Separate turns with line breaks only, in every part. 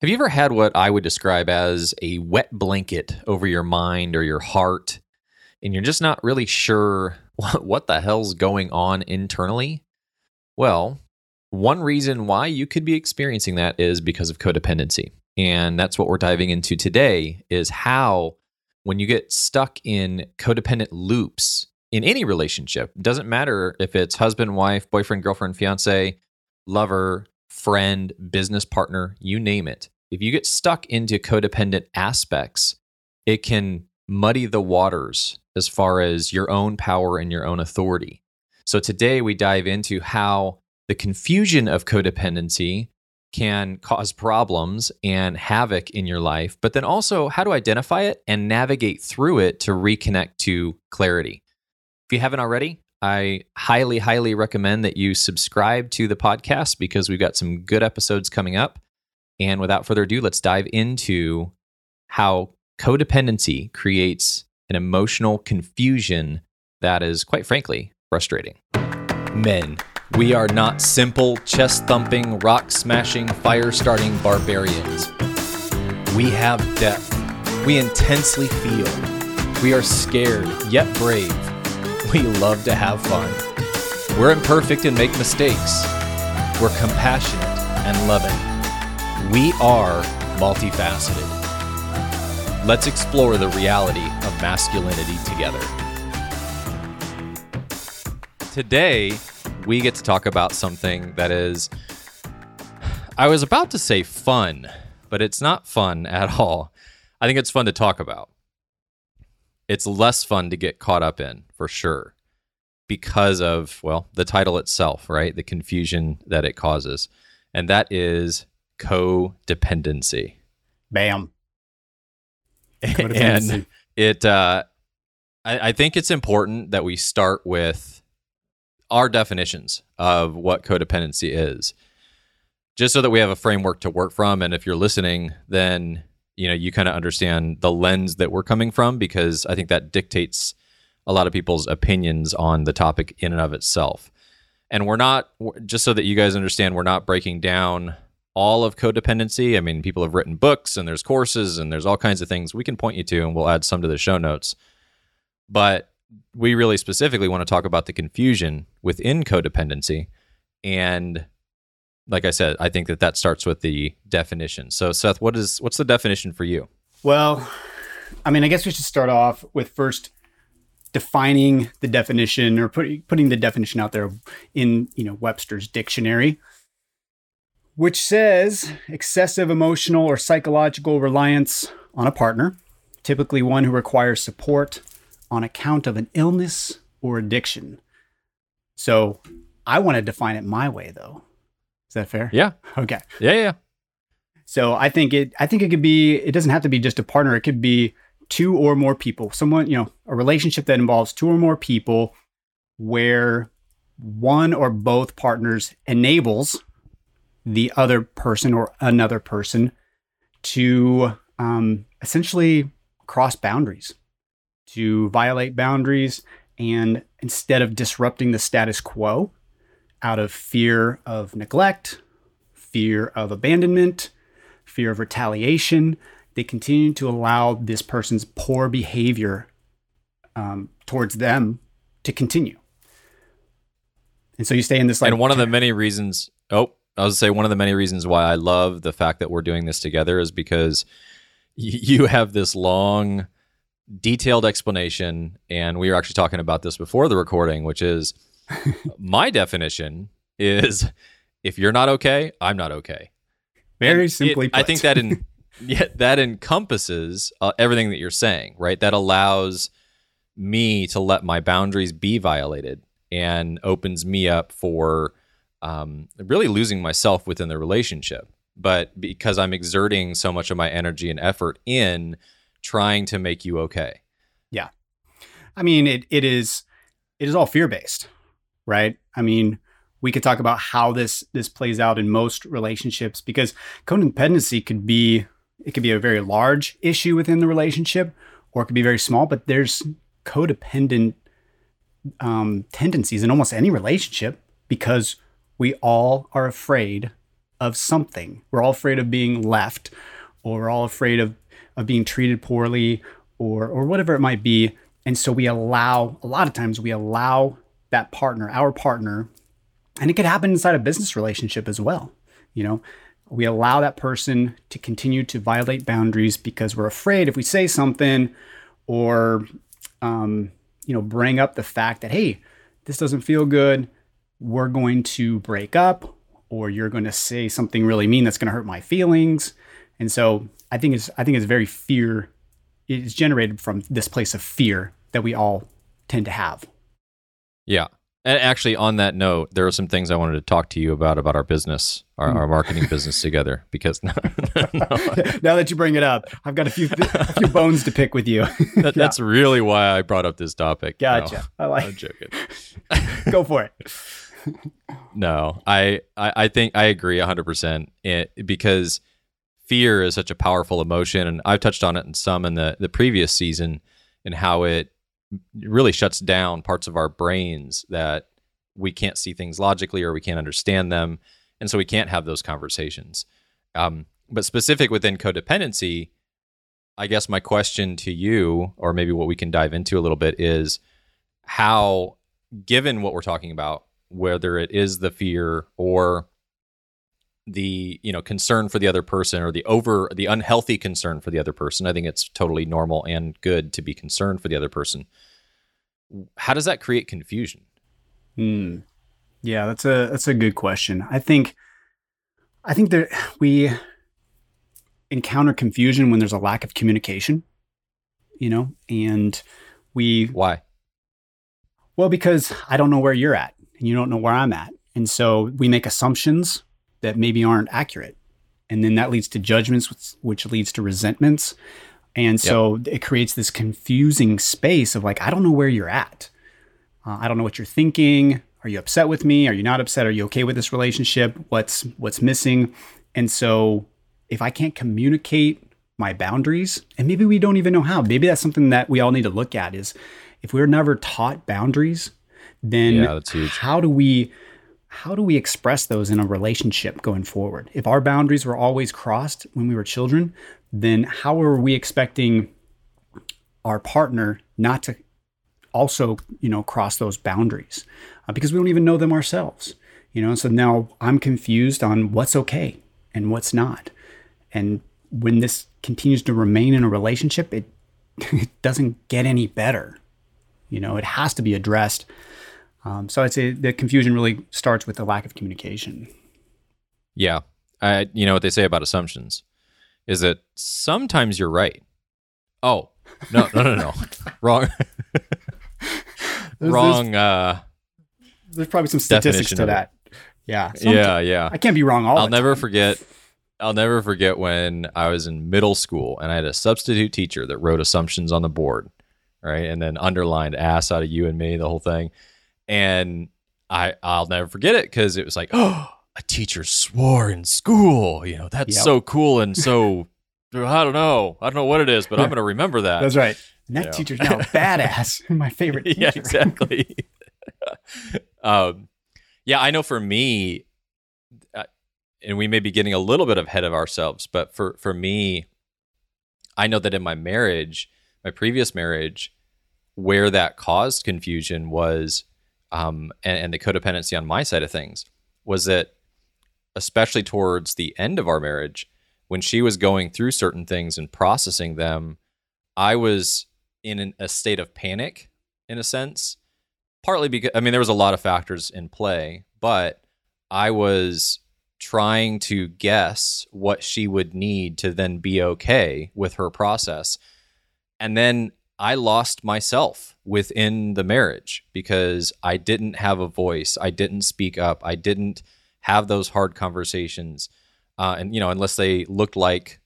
Have you ever had what I would describe as a wet blanket over your mind or your heart, and you're just not really sure what the hell's going on internally? Well, one reason why you could be experiencing that is because of codependency. And that's what we're diving into today is how when you get stuck in codependent loops in any relationship, doesn't matter if it's husband, wife, boyfriend, girlfriend, fiance, lover, friend, business partner, you name it. If you get stuck into codependent aspects, it can muddy the waters as far as your own power and your own authority. So today we dive into how the confusion of codependency can cause problems and havoc in your life, but then also how to identify it and navigate through it to reconnect to clarity. If you haven't already, I highly, highly recommend that you subscribe to the podcast because we've got some good episodes coming up. And without further ado, let's dive into how codependency creates an emotional confusion that is, quite frankly, frustrating. Men, we are not simple, chest thumping, rock smashing, fire starting barbarians. We have depth. We intensely feel. We are scared, yet brave. We love to have fun. We're imperfect and make mistakes. We're compassionate and loving. We are multifaceted. Let's explore the reality of masculinity together. Today, we get to talk about something that is, I was about to say fun, but it's not fun at all. I think it's fun to talk about. It's less fun to get caught up in, for sure, because of, well, the title itself, right? The confusion that it causes. And that is codependency.
Bam.
and it, uh, I, I think it's important that we start with our definitions of what codependency is, just so that we have a framework to work from. And if you're listening, then you know you kind of understand the lens that we're coming from because I think that dictates a lot of people's opinions on the topic in and of itself. And we're not just so that you guys understand, we're not breaking down all of codependency. I mean, people have written books and there's courses and there's all kinds of things we can point you to, and we'll add some to the show notes. But we really specifically want to talk about the confusion within codependency and like i said i think that that starts with the definition so seth what is what's the definition for you
well i mean i guess we should start off with first defining the definition or put, putting the definition out there in you know webster's dictionary which says excessive emotional or psychological reliance on a partner typically one who requires support on account of an illness or addiction. So I want to define it my way though. Is that fair?
Yeah.
Okay.
Yeah, yeah.
So I think it I think it could be it doesn't have to be just a partner. It could be two or more people. Someone, you know, a relationship that involves two or more people where one or both partners enables the other person or another person to um, essentially cross boundaries to violate boundaries and instead of disrupting the status quo out of fear of neglect, fear of abandonment, fear of retaliation, they continue to allow this person's poor behavior um, towards them to continue. And so you stay in this like.
And one of the many reasons, oh, I was say one of the many reasons why I love the fact that we're doing this together is because y- you have this long detailed explanation, and we were actually talking about this before the recording, which is my definition is if you're not okay, I'm not okay.
Very and simply, it,
I think that in yeah, that encompasses uh, everything that you're saying, right? That allows me to let my boundaries be violated and opens me up for um, really losing myself within the relationship. But because I'm exerting so much of my energy and effort in trying to make you okay.
Yeah. I mean, it, it is it is all fear based, right? I mean, we could talk about how this this plays out in most relationships because codependency could be it could be a very large issue within the relationship or it could be very small, but there's codependent um, tendencies in almost any relationship because we all are afraid of something. We're all afraid of being left, or we're all afraid of, of being treated poorly, or, or whatever it might be. And so we allow, a lot of times, we allow that partner, our partner, and it could happen inside a business relationship as well. You know, we allow that person to continue to violate boundaries because we're afraid if we say something or, um, you know, bring up the fact that, hey, this doesn't feel good, we're going to break up or you're going to say something really mean that's going to hurt my feelings. And so I think it's I think it's very fear it's generated from this place of fear that we all tend to have.
Yeah. And actually, on that note, there are some things I wanted to talk to you about about our business, our, hmm. our marketing business together. Because no,
no. now that you bring it up, I've got a few a few bones to pick with you.
that, yeah. That's really why I brought up this topic.
Gotcha. I like.
I'm joking.
Go for it.
no, I, I I think I agree 100 percent eh, because fear is such a powerful emotion, and I've touched on it in some in the the previous season and how it really shuts down parts of our brains that we can't see things logically or we can't understand them, and so we can't have those conversations. Um, but specific within codependency, I guess my question to you, or maybe what we can dive into a little bit, is how, given what we're talking about, whether it is the fear or the you know concern for the other person or the over the unhealthy concern for the other person. I think it's totally normal and good to be concerned for the other person. How does that create confusion?
Hmm. yeah that's a that's a good question. I think i think that we encounter confusion when there's a lack of communication you know and we
why?
Well because i don't know where you're at and you don't know where i'm at. And so we make assumptions that maybe aren't accurate. And then that leads to judgments, which leads to resentments. And so yep. it creates this confusing space of like, I don't know where you're at. Uh, I don't know what you're thinking. Are you upset with me? Are you not upset? Are you okay with this relationship? What's what's missing? And so if I can't communicate my boundaries, and maybe we don't even know how, maybe that's something that we all need to look at is if we're never taught boundaries, then
yeah,
how do we how do we express those in a relationship going forward? If our boundaries were always crossed when we were children, then how are we expecting our partner not to also, you know, cross those boundaries? Uh, because we don't even know them ourselves, you know. So now I'm confused on what's okay and what's not. And when this continues to remain in a relationship, it it doesn't get any better. You know, it has to be addressed um, so I'd say the confusion really starts with the lack of communication.
Yeah, I, you know what they say about assumptions is that sometimes you're right. Oh no no no no wrong there's, wrong.
There's,
uh,
there's probably some statistics to that. Yeah
yeah yeah.
I can't be wrong. All
I'll never
time.
forget. I'll never forget when I was in middle school and I had a substitute teacher that wrote assumptions on the board, right, and then underlined ass out of you and me, the whole thing and I I'll never forget it because it was like, oh, a teacher swore in school. You know, that's yep. so cool and so I don't know, I don't know what it is, but I'm going to remember that.
That's right. And that you teacher's know. now badass. My favorite teacher.
Yeah, exactly. um, yeah, I know for me, uh, and we may be getting a little bit ahead of ourselves, but for for me, I know that in my marriage, my previous marriage, where that caused confusion was um, and, and the codependency on my side of things was that, especially towards the end of our marriage, when she was going through certain things and processing them, I was in an, a state of panic, in a sense. Partly because, I mean, there was a lot of factors in play, but I was trying to guess what she would need to then be okay with her process. And then I lost myself within the marriage because I didn't have a voice. I didn't speak up. I didn't have those hard conversations. Uh, and, you know, unless they looked like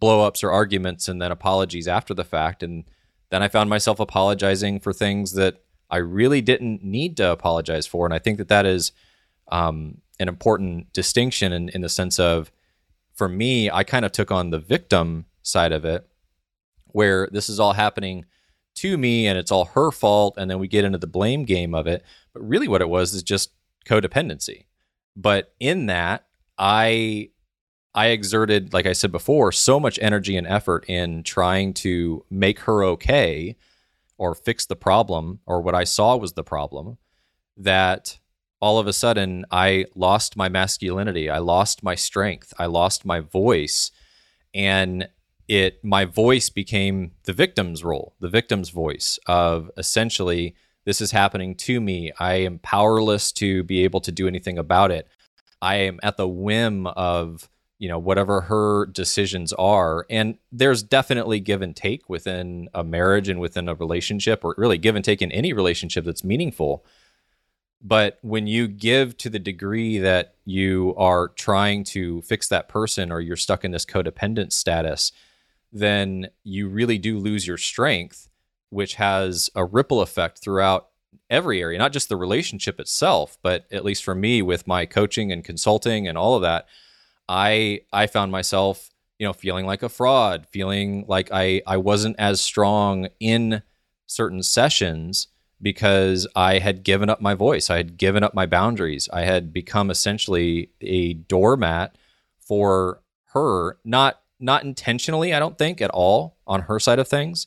blowups or arguments and then apologies after the fact. And then I found myself apologizing for things that I really didn't need to apologize for. And I think that that is um, an important distinction in, in the sense of, for me, I kind of took on the victim side of it where this is all happening to me and it's all her fault and then we get into the blame game of it but really what it was is just codependency but in that I I exerted, like I said before, so much energy and effort in trying to make her okay or fix the problem or what I saw was the problem that all of a sudden I lost my masculinity. I lost my strength. I lost my voice. And it my voice became the victim's role, the victim's voice of essentially this is happening to me. I am powerless to be able to do anything about it. I am at the whim of, you know, whatever her decisions are. And there's definitely give and take within a marriage and within a relationship, or really give and take in any relationship that's meaningful. But when you give to the degree that you are trying to fix that person or you're stuck in this codependent status, then you really do lose your strength, which has a ripple effect throughout every area, not just the relationship itself, but at least for me with my coaching and consulting and all of that, I I found myself, you know, feeling like a fraud, feeling like I I wasn't as strong in certain sessions because I had given up my voice. I had given up my boundaries. I had become essentially a doormat for her, not not intentionally, I don't think at all on her side of things,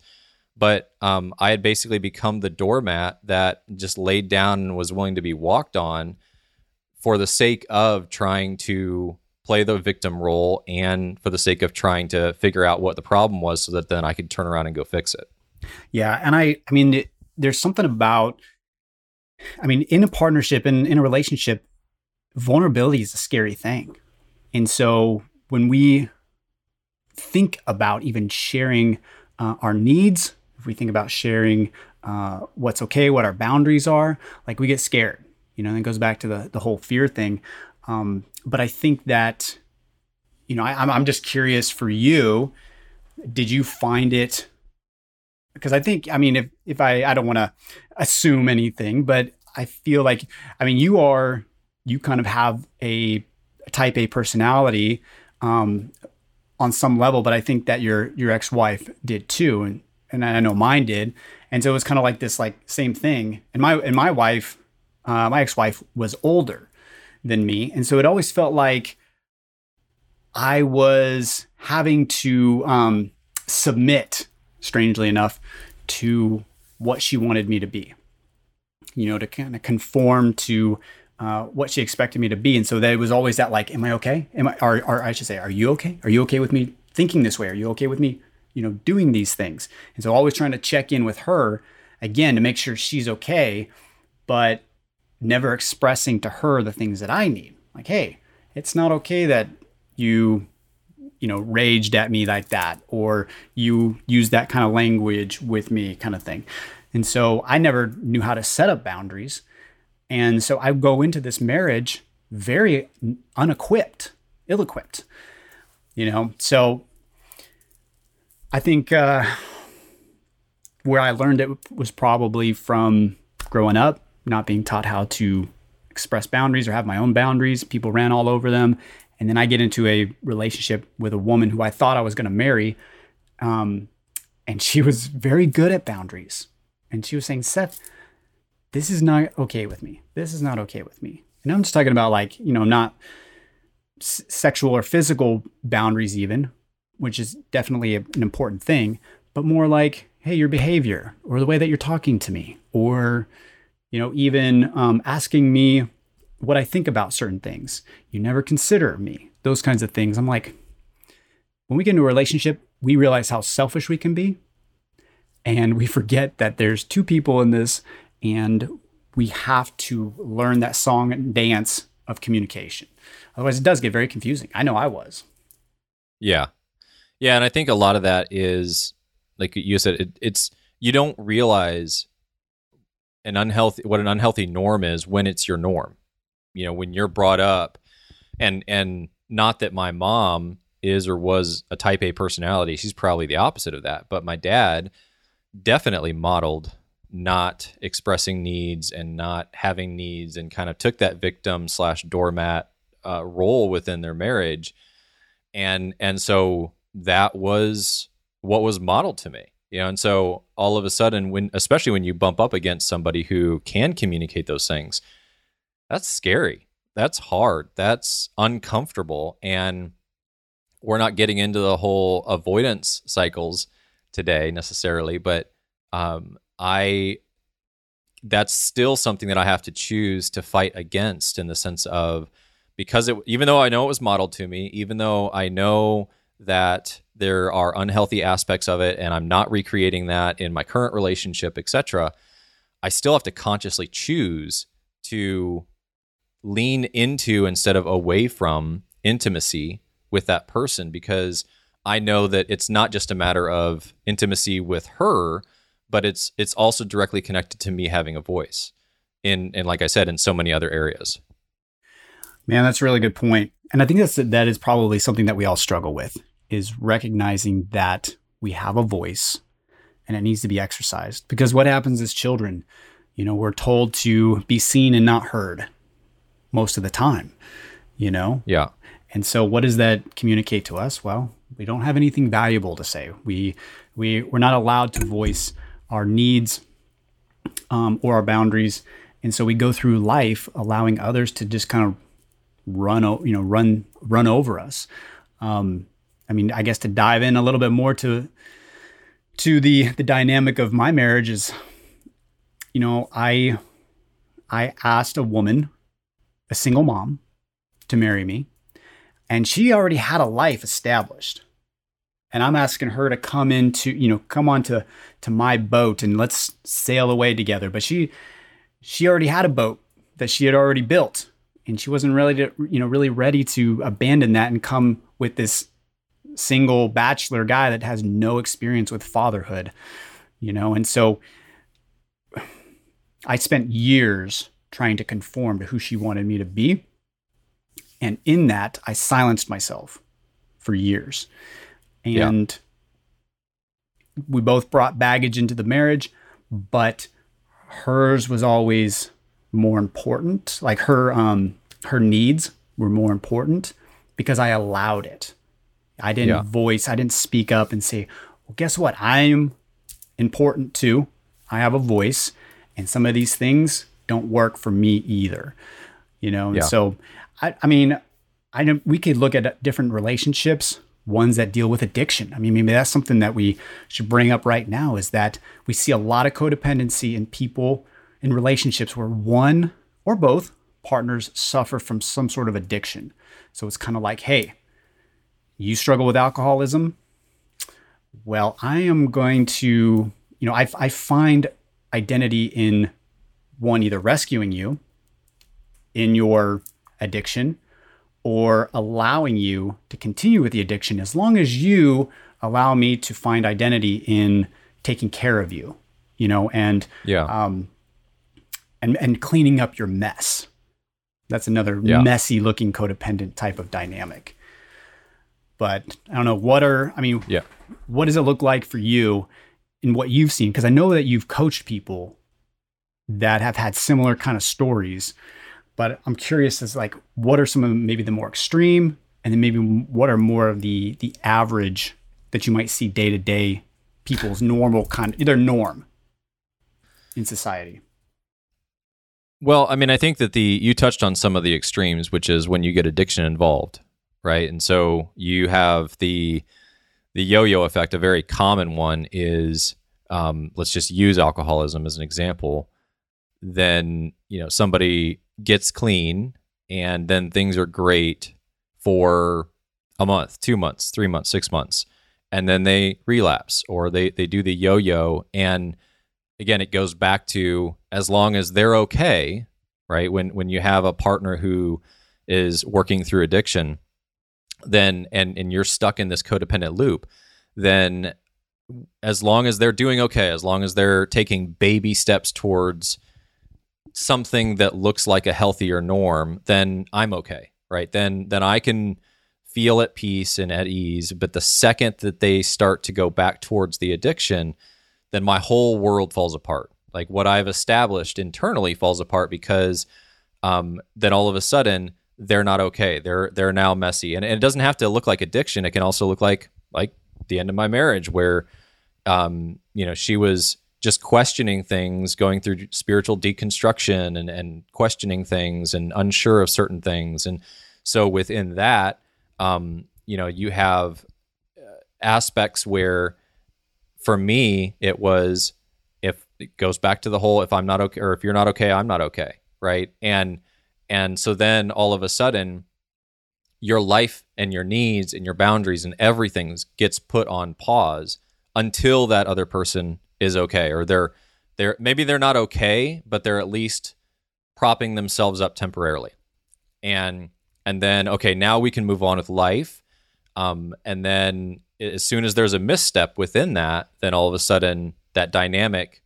but um, I had basically become the doormat that just laid down and was willing to be walked on for the sake of trying to play the victim role and for the sake of trying to figure out what the problem was so that then I could turn around and go fix it.
Yeah, and I I mean it, there's something about I mean, in a partnership and in, in a relationship, vulnerability is a scary thing. And so when we think about even sharing uh, our needs, if we think about sharing uh, what's okay, what our boundaries are, like we get scared. You know, and it goes back to the the whole fear thing. Um, but I think that, you know, I, I'm I'm just curious for you. Did you find it because I think I mean if if I I don't want to assume anything, but I feel like I mean you are you kind of have a type A personality um, on some level, but I think that your your ex wife did too, and and I know mine did, and so it was kind of like this like same thing. And my and my wife, uh, my ex wife was older than me, and so it always felt like I was having to um, submit strangely enough, to what she wanted me to be. You know, to kind of conform to uh, what she expected me to be. And so there was always that like, am I okay? Am I, or, or I should say, are you okay? Are you okay with me thinking this way? Are you okay with me, you know, doing these things? And so always trying to check in with her again to make sure she's okay, but never expressing to her the things that I need. Like, hey, it's not okay that you you know, raged at me like that, or you use that kind of language with me, kind of thing. And so I never knew how to set up boundaries. And so I go into this marriage very unequipped, ill equipped, you know. So I think uh, where I learned it was probably from growing up, not being taught how to express boundaries or have my own boundaries. People ran all over them. And then I get into a relationship with a woman who I thought I was going to marry. Um, and she was very good at boundaries. And she was saying, Seth, this is not okay with me. This is not okay with me. And I'm just talking about like, you know, not s- sexual or physical boundaries, even, which is definitely a, an important thing, but more like, hey, your behavior or the way that you're talking to me, or, you know, even um, asking me what I think about certain things. You never consider me. Those kinds of things. I'm like, when we get into a relationship, we realize how selfish we can be. And we forget that there's two people in this, and we have to learn that song and dance of communication. Otherwise, it does get very confusing. I know I was.
Yeah. Yeah. And I think a lot of that is, like you said, it, it's, you don't realize an unhealthy, what an unhealthy norm is when it's your norm you know when you're brought up and and not that my mom is or was a type A personality she's probably the opposite of that but my dad definitely modeled not expressing needs and not having needs and kind of took that victim slash doormat uh, role within their marriage and and so that was what was modeled to me you know and so all of a sudden when especially when you bump up against somebody who can communicate those things that's scary. that's hard. That's uncomfortable and we're not getting into the whole avoidance cycles today necessarily, but um, I that's still something that I have to choose to fight against in the sense of because it even though I know it was modeled to me, even though I know that there are unhealthy aspects of it and I'm not recreating that in my current relationship, etc., I still have to consciously choose to lean into instead of away from intimacy with that person because I know that it's not just a matter of intimacy with her, but it's it's also directly connected to me having a voice in and like I said in so many other areas.
Man, that's a really good point. And I think that's that is probably something that we all struggle with is recognizing that we have a voice and it needs to be exercised. Because what happens as children, you know, we're told to be seen and not heard most of the time, you know?
Yeah.
And so what does that communicate to us? Well, we don't have anything valuable to say. We we we're not allowed to voice our needs um, or our boundaries, and so we go through life allowing others to just kind of run you know run run over us. Um, I mean, I guess to dive in a little bit more to to the the dynamic of my marriage is, you know, I I asked a woman, a single mom, to marry me, and she already had a life established and I'm asking her to come into, you know, come onto to my boat and let's sail away together. But she she already had a boat that she had already built, and she wasn't really to, you know really ready to abandon that and come with this single bachelor guy that has no experience with fatherhood, you know. And so I spent years trying to conform to who she wanted me to be. And in that, I silenced myself for years and yeah. we both brought baggage into the marriage, but hers was always more important. Like her um her needs were more important because I allowed it. I didn't yeah. voice, I didn't speak up and say, "Well, guess what? I'm important too. I have a voice, and some of these things don't work for me either." You know, and so I I mean, I know we could look at different relationships ones that deal with addiction. I mean, maybe that's something that we should bring up right now is that we see a lot of codependency in people in relationships where one or both partners suffer from some sort of addiction. So it's kind of like, hey, you struggle with alcoholism. Well, I am going to, you know, I, I find identity in one, either rescuing you in your addiction or allowing you to continue with the addiction as long as you allow me to find identity in taking care of you, you know, and
yeah,
um, and and cleaning up your mess. That's another yeah. messy looking codependent type of dynamic. But I don't know what are I mean,
yeah,
what does it look like for you in what you've seen? Because I know that you've coached people that have had similar kind of stories but I'm curious as like what are some of maybe the more extreme, and then maybe what are more of the the average that you might see day to day people's normal kind their norm in society.
Well, I mean, I think that the you touched on some of the extremes, which is when you get addiction involved, right? And so you have the the yo-yo effect. A very common one is um, let's just use alcoholism as an example. Then you know somebody gets clean and then things are great for a month, two months, three months, six months, and then they relapse or they they do the yo-yo. And again, it goes back to as long as they're okay, right? When when you have a partner who is working through addiction, then and and you're stuck in this codependent loop, then as long as they're doing okay, as long as they're taking baby steps towards something that looks like a healthier norm, then I'm okay, right? Then then I can feel at peace and at ease. But the second that they start to go back towards the addiction, then my whole world falls apart. Like what I've established internally falls apart because um, then all of a sudden they're not okay. They're they're now messy, and, and, it doesn't have to look like addiction. It can also look like like the end of my marriage, where um, you know she was just questioning things, going through spiritual deconstruction and, and questioning things and unsure of certain things. And so within that, um, you know, you have uh, aspects where for me, it was if it goes back to the whole if I'm not okay or if you're not okay, I'm not okay. Right. And and so then all of a sudden your life and your needs and your boundaries and everything gets put on pause until that other person is okay or they're they're maybe they're not okay but they're at least propping themselves up temporarily. And and then okay now we can move on with life. Um, and then as soon as there's a misstep within that then all of a sudden that dynamic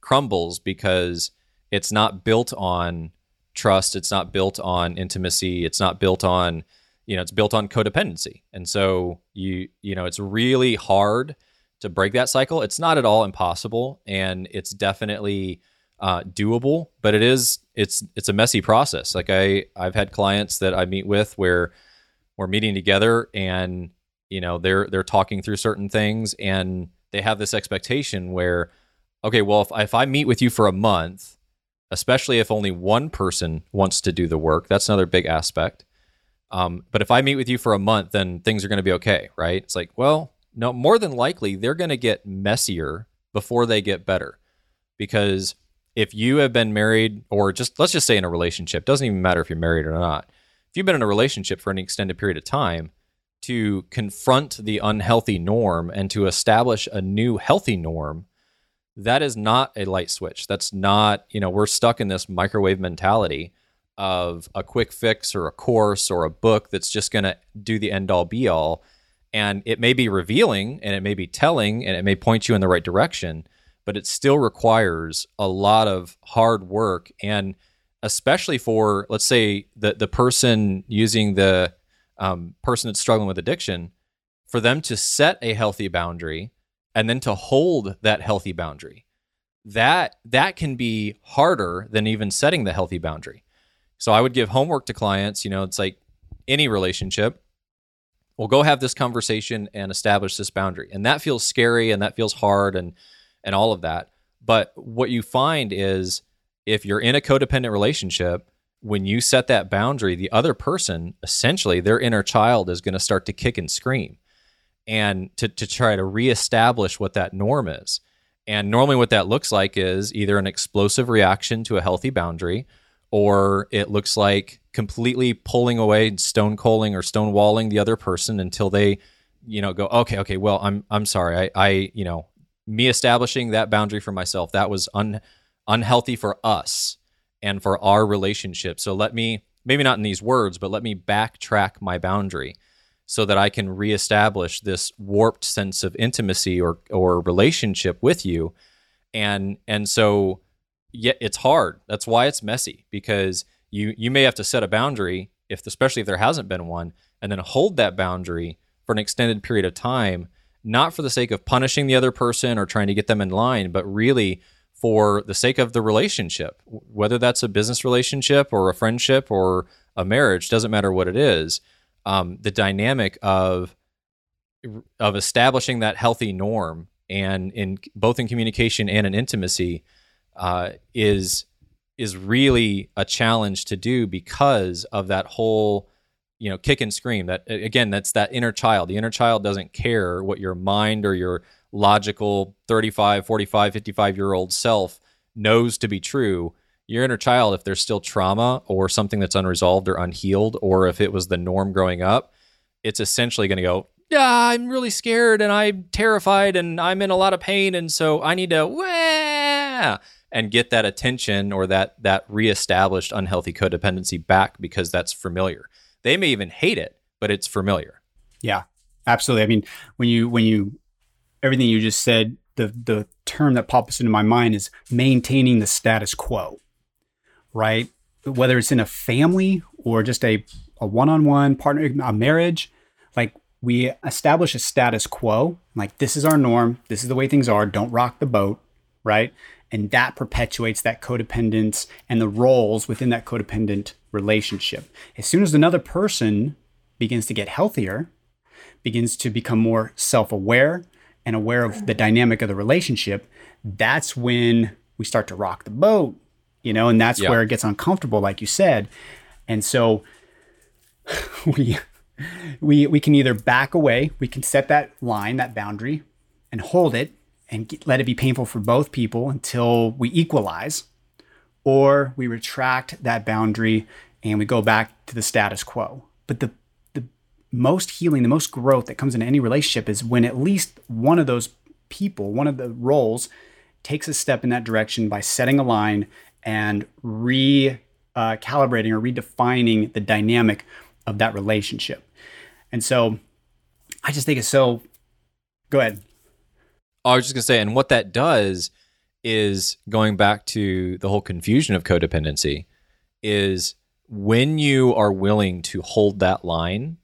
crumbles because it's not built on trust it's not built on intimacy it's not built on you know it's built on codependency. And so you you know it's really hard to break that cycle. It's not at all impossible, and it's definitely uh, doable. But it is it's it's a messy process. Like I I've had clients that I meet with where we're meeting together, and you know they're they're talking through certain things, and they have this expectation where, okay, well if if I meet with you for a month, especially if only one person wants to do the work, that's another big aspect. Um, but if I meet with you for a month, then things are going to be okay, right? It's like, well, no, more than likely, they're going to get messier before they get better. Because if you have been married, or just let's just say in a relationship, doesn't even matter if you're married or not. If you've been in a relationship for an extended period of time, to confront the unhealthy norm and to establish a new healthy norm, that is not a light switch. That's not, you know, we're stuck in this microwave mentality of a quick fix or a course or a book that's just going to do the end all be all and it may be revealing and it may be telling and it may point you in the right direction but it still requires a lot of hard work and especially for let's say the the person using the um, person that's struggling with addiction for them to set a healthy boundary and then to hold that healthy boundary. That that can be harder than even setting the healthy boundary. So i would give homework to clients you know it's like any relationship well go have this conversation and establish this boundary. And that feels scary and that feels hard and and all of that. But what you find is if you're in a codependent relationship when you set that boundary the other person essentially their inner child is going to start to kick and scream and to, to try to reestablish what that norm is. And normally what that looks like is either an explosive reaction to a healthy boundary or it looks like completely pulling away, stone coaling or stonewalling the other person until they, you know, go, okay, okay, well, I'm I'm sorry, I, I, you know, me establishing that boundary for myself that was un, unhealthy for us and for our relationship. So let me, maybe not in these words, but let me backtrack my boundary so that I can reestablish this warped sense of intimacy or or relationship with you. And and so yeah, it's hard. That's why it's messy because you you may have to set a boundary if especially if there hasn't been one and then hold that boundary for an extended period of time not for the sake of punishing the other person or trying to get them in line but really for the sake of the relationship. Whether that's a business relationship or a friendship or a marriage doesn't matter what it is um, the dynamic of of establishing that healthy norm and in both in communication and in intimacy uh, is is really a challenge to do because of that whole you know kick and scream that again that's that inner child the inner child doesn't care what your mind or your logical 35 45 55 year old self knows to be true your inner child if there's still trauma or something that's unresolved or unhealed or if it was the norm growing up it's essentially going to go yeah i'm really scared and i'm terrified and i'm in a lot of pain and so i need to Wah! And get that attention or that that reestablished unhealthy codependency back because that's familiar. They may even hate it, but it's familiar.
Yeah, absolutely. I mean, when you when you everything you just said, the the term that pops into my mind is maintaining the status quo. Right? Whether it's in a family or just a a one-on-one partner a marriage, like we establish a status quo, like this is our norm, this is the way things are, don't rock the boat, right? And that perpetuates that codependence and the roles within that codependent relationship. As soon as another person begins to get healthier, begins to become more self aware, and aware of the dynamic of the relationship, that's when we start to rock the boat, you know, and that's
Yeah.
where it gets uncomfortable, like you said. And so we we we can either back away, we can set that line, that boundary, and hold it and get, let it be painful for both people until we equalize, or we retract that boundary and we go back to the status quo. But the the most healing, the most growth that comes in any relationship is when at least one of those people, one of the roles, takes a step in that direction by setting a line and re uh, or redefining the dynamic of that relationship. And so I just think it's so. Go ahead.
I was just gonna say, and what that does is going back to the whole confusion of codependency is when you are willing to hold that line,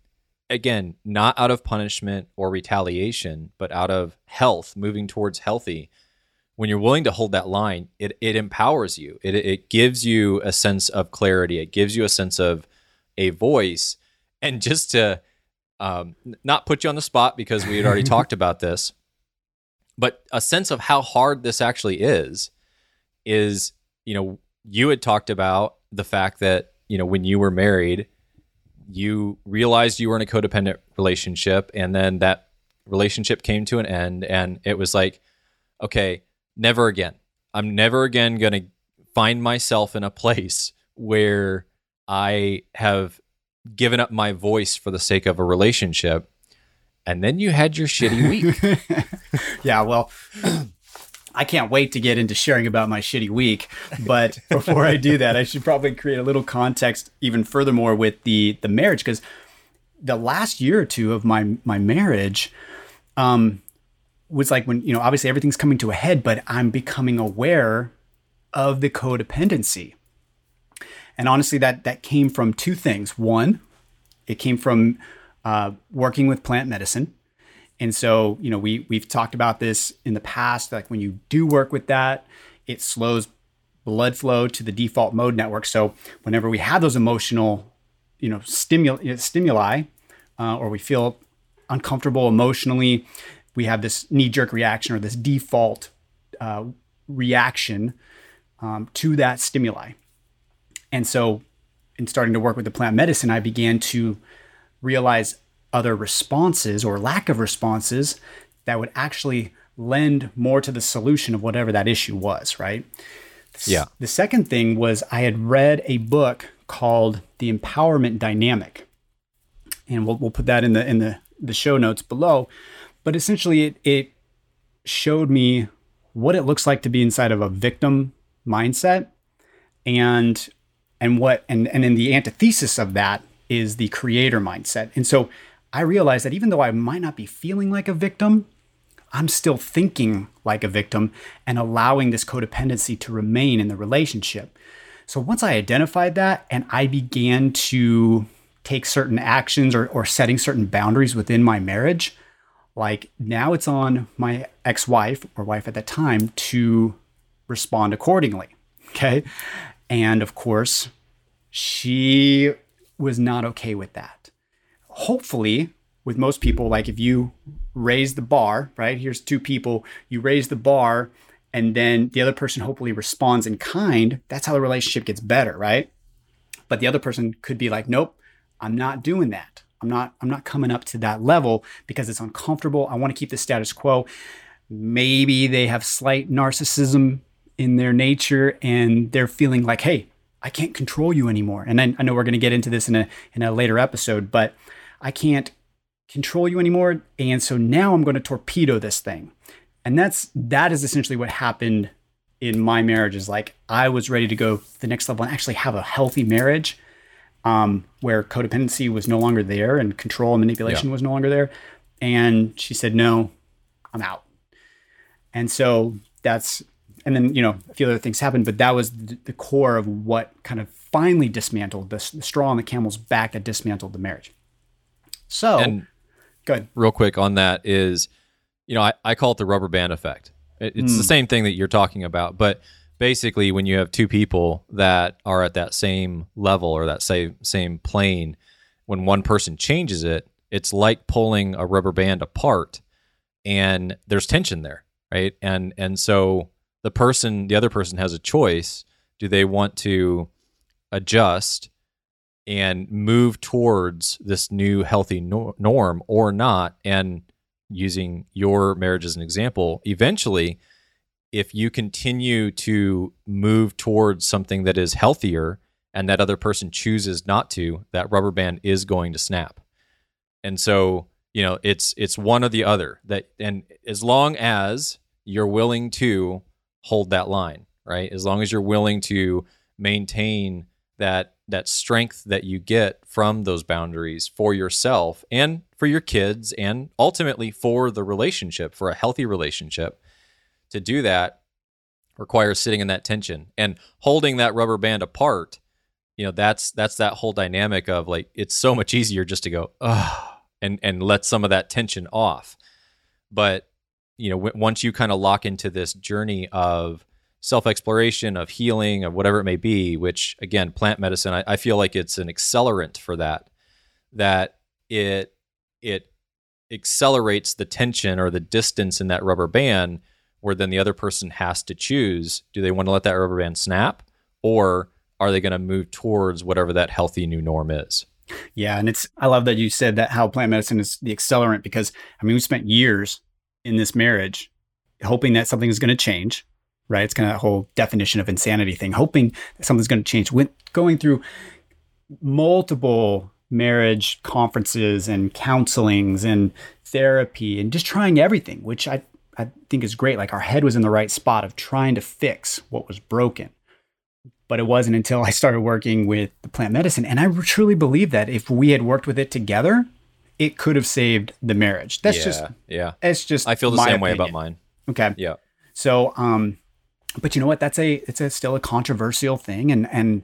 again, not out of punishment or retaliation, but out of health, moving towards healthy. When you're willing to hold that line, it, it empowers you. It, it gives you a sense of clarity. It gives you a sense of a voice. And just to um, not put you on the spot because we had already talked about this, but a sense of how hard this actually is is you know you had talked about the fact that you know when you were married you realized you were in a codependent relationship and then that relationship came to an end and it was like okay never again. I'm never again going to find myself in a place where i have given up my voice for the sake of a relationship and then you had your shitty week
yeah, well, I can't wait to get into sharing about my shitty week. But before I do that, I should probably create a little context even furthermore with the the marriage because the last year or two of my my marriage um was like when you know obviously everything's coming to a head but i'm becoming aware of the codependency and honestly that that came from two things one it came from uh, working with plant medicine and so, you know, we we've talked about this in the past. Like when you do work with that, it slows blood flow to the default mode network. So whenever we have those emotional, you know, stimuli, stimuli, uh, or we feel uncomfortable emotionally, we have this knee-jerk reaction or this default uh, reaction um, to that stimuli. And so, in starting to work with the plant medicine, I began to realize other responses or lack of responses that would actually lend more to the solution of whatever that issue was, right?
Yeah.
The second thing was I had read a book called The Empowerment Dynamic. And we'll, we'll put that in the in the, the show notes below. But essentially it it showed me what it looks like to be inside of a victim mindset and and what and and then the antithesis of that is the creator mindset. And so I realized that even though I might not be feeling like a victim, I'm still thinking like a victim and allowing this codependency to remain in the relationship. So once I identified that and I began to take certain actions or, or setting certain boundaries within my marriage, like now it's on my ex wife or wife at that time to respond accordingly. Okay. And of course, she was not okay with that. Hopefully, with most people, like if you raise the bar, right? Here's two people, you raise the bar, and then the other person hopefully responds in kind. That's how the relationship gets better, right? But the other person could be like, nope, I'm not doing that. I'm not, I'm not coming up to that level because it's uncomfortable. I want to keep the status quo. Maybe they have slight narcissism in their nature and they're feeling like, hey, I can't control you anymore. And I, I know we're going to get into this in a in a later episode, but I can't control you anymore. And so now I'm going to torpedo this thing. And that's that is essentially what happened in my marriage. Is like I was ready to go the next level and actually have a healthy marriage, um, where codependency was no longer there and control and manipulation was no longer there. And she said, "No, I'm out." And so that's and then you know a few other things happened, but that was the, the core of what kind of finally dismantled this the straw on the camel's back that dismantled the marriage. So
and
good.
real quick on that is, you know, I, I call it the rubber band effect. It- It's the
Mm.
same thing that you're talking about, but basically, when you have two people that are at that same level or that same same plane, when one person changes it, it's like pulling a rubber band apart, and there's tension there, right? And and so the person, the other person has a choice. Do they want to adjust and move towards this new healthy nor- norm or not? And using your marriage as an example, eventually, if you continue to move towards something that is healthier and that other person chooses not to, that rubber band is going to snap. And so, you know, it's it's one or the other. That and as long as you're willing to hold that line, right? As long as you're willing to maintain that that strength that you get from those boundaries for yourself and for your kids and ultimately for the relationship, for a healthy relationship, to do that requires sitting in that tension and holding that rubber band apart. You know, that's that's that whole dynamic of like it's so much easier just to go, oh, and and let some of that tension off. But you know, w- once you kind of lock into this journey of self exploration, of healing, of whatever it may be, which again, plant medicine, I, I feel like it's an accelerant for that. That it it accelerates the tension or the distance in that rubber band, where then the other person has to choose: do they want to let that rubber band snap, or are they going to move towards whatever that healthy new norm is?
Yeah, and it's I love that you said that how plant medicine is the accelerant because I mean we spent years in this marriage hoping that something is going to change, right? It's kind of that whole definition of insanity thing, hoping that something's going to change. Going through multiple marriage conferences and counselings and therapy and just trying everything, which I I think is great. Like our head was in the right spot of trying to fix what was broken. But it wasn't until I started working with the plant medicine. And I truly believe that if we had worked with it together, it could have saved the marriage. That's
yeah,
just,
yeah.
it's just,
I feel the same way about mine.
Okay.
Yeah.
So, um, but you know what? That's a, it's a still a controversial thing. And, and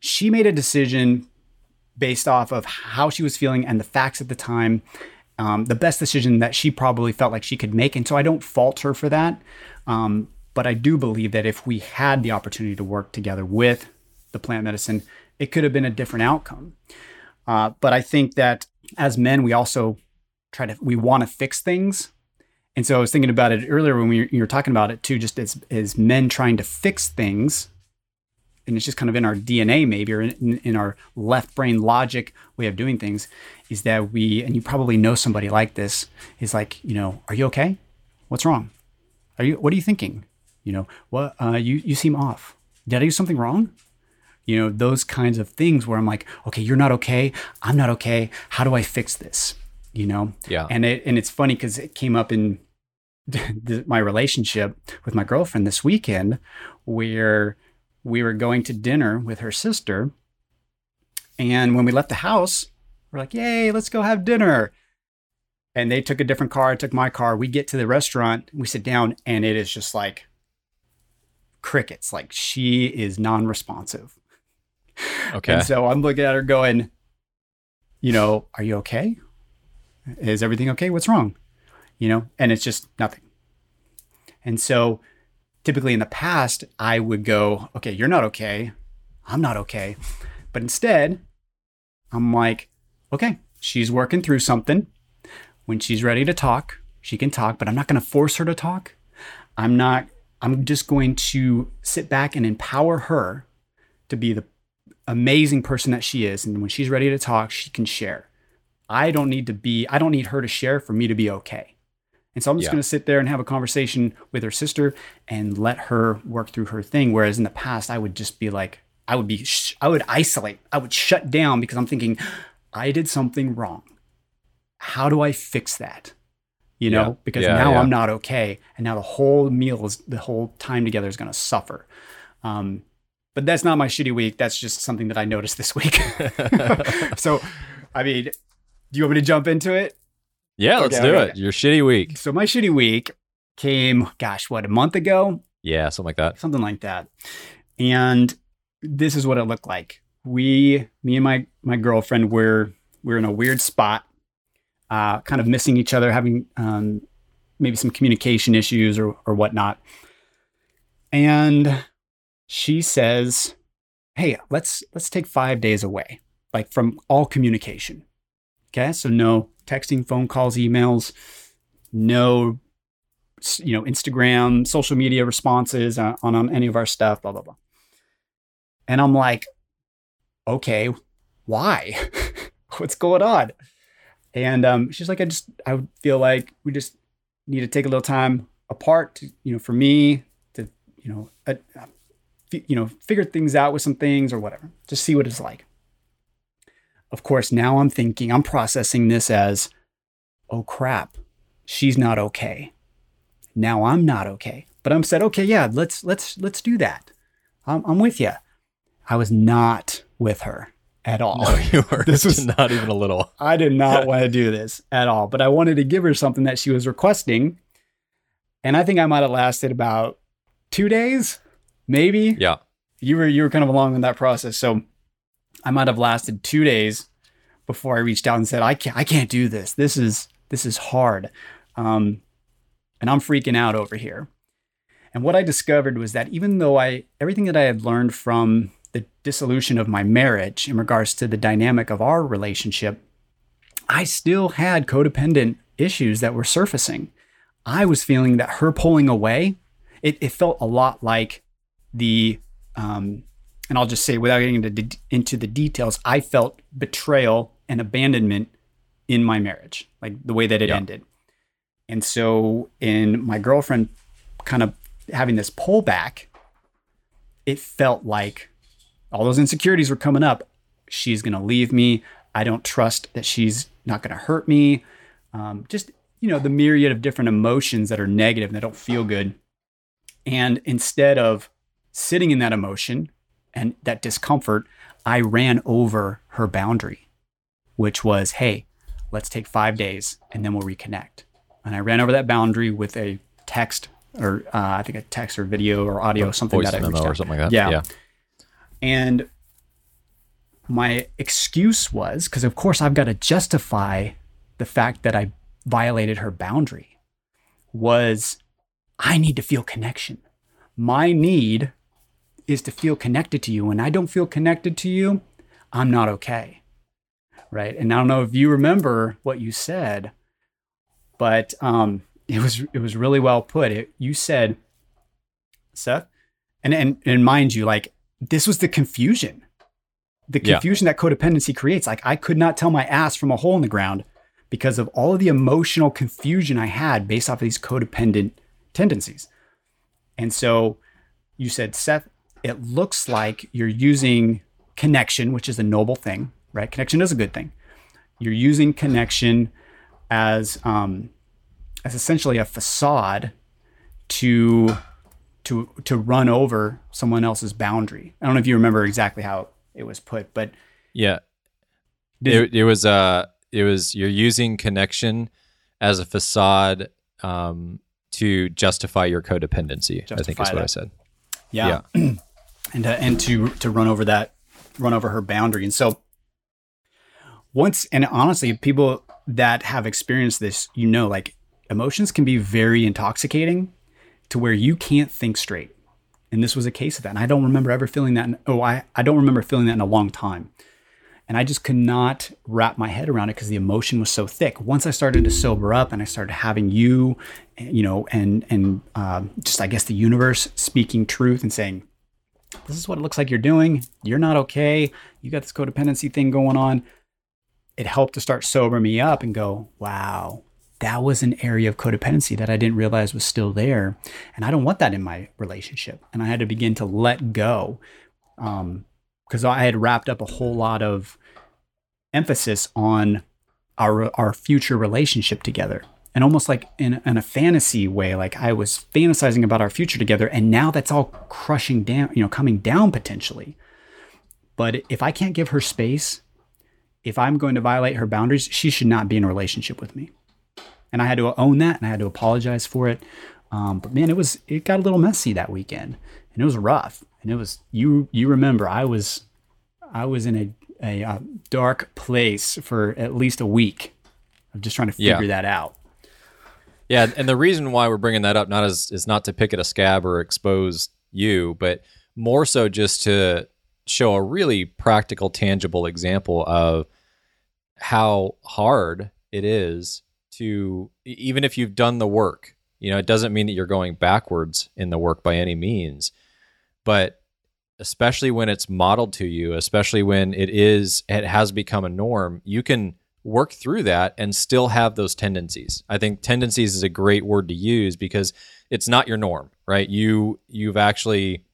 she made a decision based off of how she was feeling and the facts at the time. Um, the best decision that she probably felt like she could make. And so I don't fault her for that. Um, but I do believe that if we had the opportunity to work together with the plant medicine, it could have been a different outcome. Uh, but I think that as men, we also try to we want to fix things. And so I was thinking about it earlier when we were, you were talking about it too, just as as men trying to fix things, and it's just kind of in our DNA maybe or in, in our left brain logic way of doing things, is that we and you probably know somebody like this is like you know, are you okay? What's wrong? Are you what are you thinking? You know, what uh, you you seem off. Did I do something wrong? You know, those kinds of things where I'm like, okay, you're not okay. I'm not okay. How do I fix this? You know?
Yeah.
And it and it's funny because it came up in my relationship with my girlfriend this weekend, where we were going to dinner with her sister, and when we left the house, we're like, "Yay, let's go have dinner." And they took a different car. I took my car. We get to the restaurant. We sit down, and it is just like crickets. Like she is non-responsive.
Okay.
And so I'm looking at her going, you know, are you okay? Is everything okay? What's wrong? You know, and it's just nothing. And so typically in the past, I would go, okay, you're not okay. I'm not okay. But instead, I'm like, okay, she's working through something. When she's ready to talk, she can talk, but I'm not going to force her to talk. I'm not, I'm just going to sit back and empower her to be the amazing person that she is. And when she's ready to talk, she can share. I don't need to be, I don't need her to share for me to be okay. And so I'm just
Yeah.
going to sit there and have a conversation with her sister and let her work through her thing. Whereas in the past, I would just be like, I would be, sh- I would isolate, I would shut down because I'm thinking, I did something wrong. How do I fix that? You know,
Yeah.
because
Yeah,
now. I'm not okay. And now the whole meal is, the whole time together is going to suffer. Um, but that's not my shitty week. That's just something that I noticed this week. so, I mean, do you want me to jump into it?
Yeah, let's
Okay,
do
okay.
it. Your shitty week.
So my shitty week came, gosh, what, a month ago?
Yeah, something like that.
Something like that. And this is what it looked like. We, me and my my girlfriend were we're in a weird spot, uh, kind of missing each other, having um, maybe some communication issues or or whatnot. And she says, "Hey, let's let's take five days away, like from all communication. Okay, so no texting, phone calls, emails, no, you know, Instagram, social media responses on, on any of our stuff, blah, blah, blah. And I'm like, okay, why? What's going on? And um, she's like, I just, I feel like we just need to take a little time apart, to, you know, for me to, you know, uh, you know, figure things out with some things or whatever, just see what it's like. Of course, now I'm thinking, I'm processing this as, oh crap, she's not okay. Now I'm not okay. But I'm said, okay, yeah, let's let's let's do that. I'm, I'm with you. I was not with her at all.
No, you were. This was not even a little.
I did not want to do this at all, but I wanted to give her something that she was requesting. And I think I might have lasted about two days, maybe.
Yeah.
You were you were kind of along in that process. So I might have lasted two days before I reached out and said, I can't I can't do this. This is this is hard. Um, and I'm freaking out over here. And what I discovered was that even though I everything that I had learned from the dissolution of my marriage in regards to the dynamic of our relationship, I still had codependent issues that were surfacing. I was feeling that her pulling away, it, it felt a lot like the, um, and I'll just say without getting into, into the details, I felt betrayal and abandonment in my marriage, like the way that it yeah. ended. And so, in my girlfriend kind of having this pullback, it felt like all those insecurities were coming up. She's going to leave me. I don't trust that she's not going to hurt me. Um, just, you know, the myriad of different emotions that are negative and that don't feel good. And instead of sitting in that emotion and that discomfort, I ran over her boundary, which was, hey, let's take five days and then we'll reconnect. And I ran over that boundary with a text or uh, I think a text or video or audio, something
Voice
that
I or something like that.
Yeah. yeah. And my excuse was because, of course, I've got to justify the fact that I violated her boundary, was I need to feel connection. My need is to feel connected to you. When I don't feel connected to you, I'm not okay. Right. And I don't know if you remember what you said, but um, it was it was really well put. It, you said, Seth, and, and and mind you, like this was the confusion. The confusion yeah. that codependency creates. Like I could not tell my ass from a hole in the ground because of all of the emotional confusion I had based off of these codependent tendencies. And so you said, Seth, it looks like you're using connection, which is a noble thing, right? Connection is a good thing. You're using connection as um, as essentially a facade to to to run over someone else's boundary. I don't know if you remember exactly how it was put, but
yeah, it, it was uh it was you're using connection as a facade um, to justify your codependency. Justify I think is what I said.
Yeah, yeah. and uh, and to to run over that run over her boundary, and so once and honestly, people that have experienced this, you know, like emotions can be very intoxicating to where you can't think straight. And this was a case of that. And I don't remember ever feeling that. In, oh, I, I don't remember feeling that in a long time. And I just could not wrap my head around it because the emotion was so thick. Once I started to sober up and I started having you, you know, and and um, just I guess the universe speaking truth and saying, "This is what it looks like you're doing. You're not okay. You got this codependency thing going on." It helped to start sober me up and go, "Wow, that was an area of codependency that I didn't realize was still there. And I don't want that in my relationship. And I had to begin to let go because um, I had wrapped up a whole lot of emphasis on our, our future relationship together. And almost like in, in a fantasy way, like I was fantasizing about our future together. And now that's all crushing down, you know, coming down potentially. But if I can't give her space, if I'm going to violate her boundaries, she should not be in a relationship with me and I had to own that and I had to apologize for it. Um, but man, it was it got a little messy that weekend, and it was rough. And it was you you remember I was I was in a a, a uh, dark place for at least a week of just trying to figure yeah. that out.
Yeah, and the reason why we're bringing that up not is is not to pick at a scab or expose you, but more so just to show a really practical, tangible example of how hard it is to even if you've done the work, you know, it doesn't mean that you're going backwards in the work by any means. But especially when it's modeled to you, especially when it is it has become a norm, you can work through that and still have those tendencies. I think tendencies is a great word to use because it's not your norm, right? You you've actually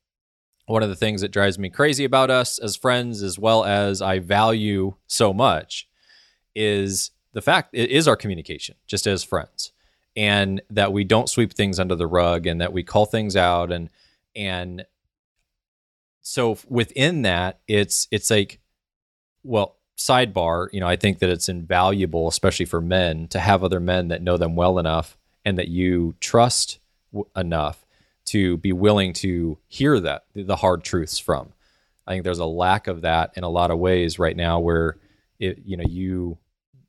one of the things that drives me crazy about us as friends as well as I value so much is the fact it is our communication just as friends and that we don't sweep things under the rug and that we call things out and and so within that it's it's like well sidebar you know i think that it's invaluable especially for men to have other men that know them well enough and that you trust w- enough to be willing to hear that the hard truths from i think there's a lack of that in a lot of ways right now where it you know you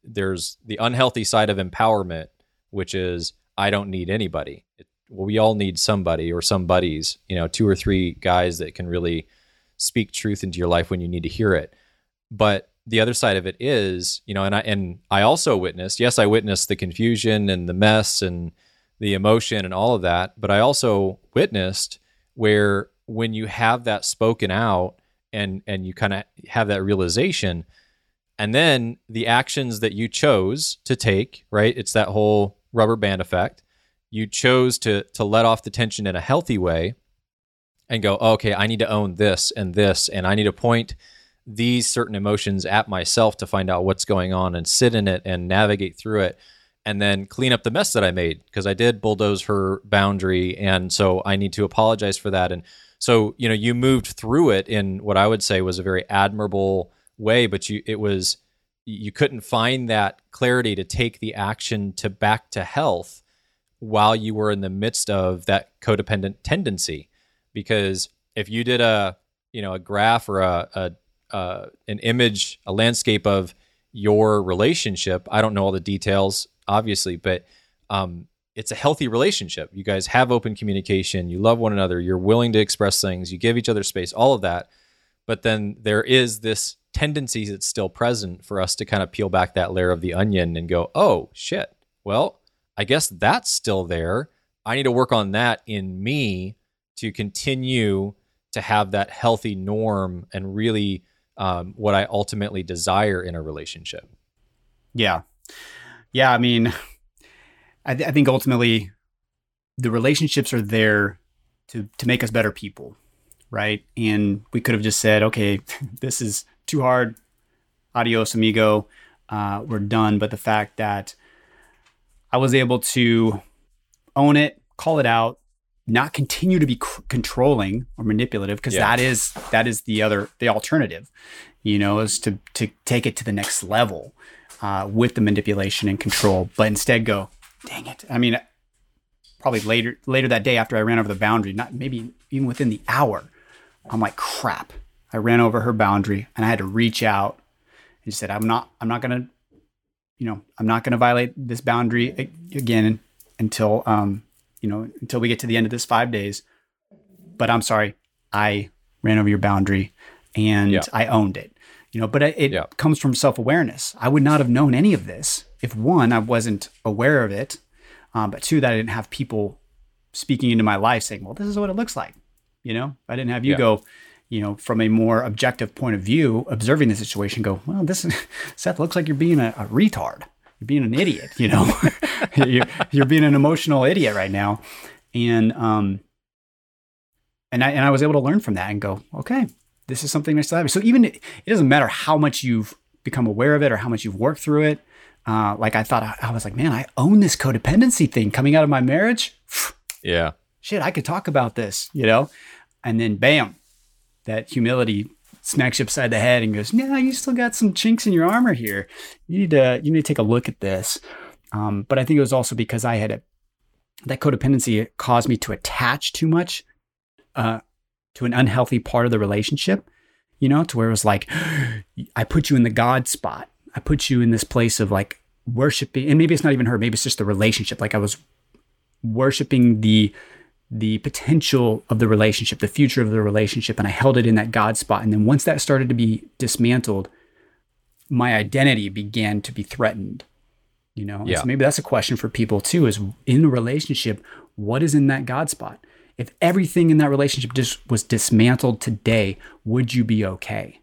there's the unhealthy side of empowerment which is i don't need anybody it, well, we all need somebody or some buddies, you know, two or three guys that can really speak truth into your life when you need to hear it. But the other side of it is, you know, and I and I also witnessed, yes, I witnessed the confusion and the mess and the emotion and all of that, but I also witnessed where when you have that spoken out and and you kind of have that realization and then the actions that you chose to take, right? It's that whole rubber band effect you chose to to let off the tension in a healthy way and go okay i need to own this and this and i need to point these certain emotions at myself to find out what's going on and sit in it and navigate through it and then clean up the mess that i made because i did bulldoze her boundary. And so i need to apologize for that. And so you know you moved through it in what i would say was a very admirable way but you it was you couldn't find that clarity to take the action to back to health while you were in the midst of that codependent tendency. Because if you did a you know a graph or a, a uh, an image a landscape of your relationship. I don't know all the details obviously but um, it's a healthy relationship. You guys have open communication. You love one another. You're willing to express things. You give each other space all of that. But then there is this tendency that's still present for us to kind of peel back that layer of the onion and go oh shit. Well I guess that's still there. I need to work on that in me to continue to have that healthy norm and really um, what I ultimately desire in a relationship.
Yeah. Yeah. I mean, I, th- I think ultimately the relationships are there to, to make us better people. Right. And we could have just said, okay, this is too hard. Adios, amigo. Uh, we're done. But the fact that I was able to own it, call it out, not continue to be c- controlling or manipulative because yeah. that is that is the other the alternative, you know, is to to take it to the next level uh, with the manipulation and control, but instead go, dang it. I mean, probably later later that day after I ran over the boundary, not maybe even within the hour, I'm like, crap. I ran over her boundary and I had to reach out and said, I'm not I'm not gonna you know, I'm not to violate this boundary again until, um, you know, until we get to the end of this five days. But I'm sorry, I ran over your boundary and yeah. I owned it. You know, but it yeah. comes from self awareness. I would not have known any of this if one, I wasn't aware of it, um, but two, that I didn't have people speaking into my life saying, "Well, this is what it looks like." You know, I didn't have you yeah. go, you know, from a more objective point of view, observing the situation, go, well, this Seth looks like you're being a, a retard. You're being an idiot, you know, you're, you're, being an emotional idiot right now. And, um, and I, and I was able to learn from that and go, okay, this is something I still have. So even it, doesn't matter how much you've become aware of it or how much you've worked through it. Uh, like I thought, I, I was like, man, I own this codependency thing coming out of my marriage.
Yeah.
Shit, I could talk about this, you know? And then bam, that humility smacks you upside the head and goes, "Yeah, you still got some chinks in your armor here. You need to you need to take a look at this." Um, but I think it was also because I had a, that codependency caused me to attach too much uh, to an unhealthy part of the relationship. You know, to where it was like, I put you in the God spot. I put you in this place of like worshiping, and maybe it's not even her. Maybe it's just the relationship. Like I was worshiping the the potential of the relationship, the future of the relationship, and I held it in that God spot. And then once that started to be dismantled, my identity began to be threatened. You know,
Yeah.
so maybe that's a question for people too is in a relationship, what is in that God spot? If everything in that relationship just was dismantled today, would you be okay?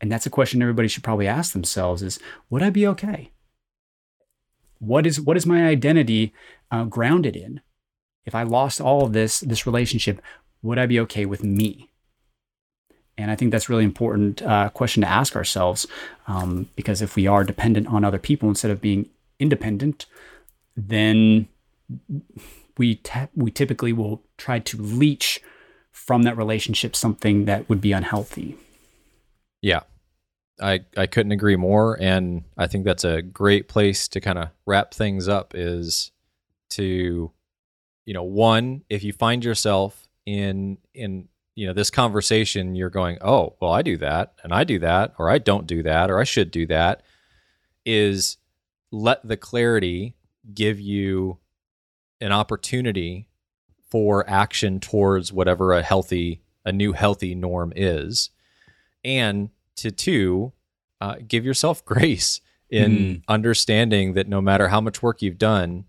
And that's a question everybody should probably ask themselves is would I be okay? What is what is my identity uh, grounded in? If I lost all of this this relationship, would I be okay with me? And I think that's really important uh, question to ask ourselves, um, because if we are dependent on other people instead of being independent, then we ta- we typically will try to leech from that relationship something that would be unhealthy.
Yeah. I, I couldn't agree more. And I think that's a great place to kind of wrap things up is to, you know, one, if you find yourself in, in, you know, this conversation, you're going, oh, well, I do that and I do that, or I don't do that, or I should do that, is let the clarity give you an opportunity for action towards whatever a healthy, a new healthy norm is. And to two, uh, give yourself grace in
Mm.
understanding that no matter how much work you've done,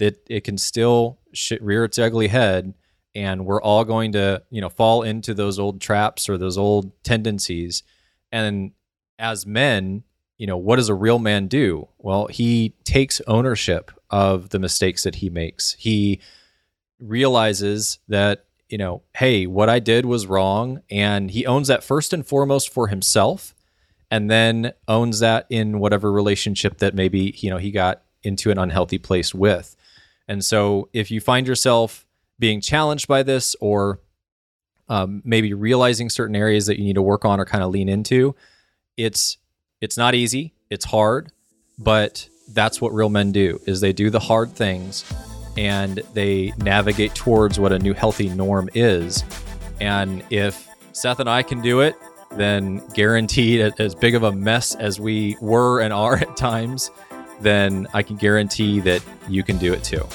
that it can still rear its ugly head, and we're all going to, you know, fall into those old traps or those old tendencies. And as men, you know, what does a real man do? Well, he takes ownership of the mistakes that he makes. He realizes that you know, hey, what I did was wrong. And he owns that first and foremost for himself, and then owns that in whatever relationship that maybe, you know, he got into an unhealthy place with. And so if you find yourself being challenged by this or um, maybe realizing certain areas that you need to work on or kind of lean into, it's it's not easy, it's hard, but that's what real men do is they do the hard things and they navigate towards what a new healthy norm is. And if Seth and I can do it, then guaranteed, as big of a mess as we were and are at times, then I can guarantee that you can do it too.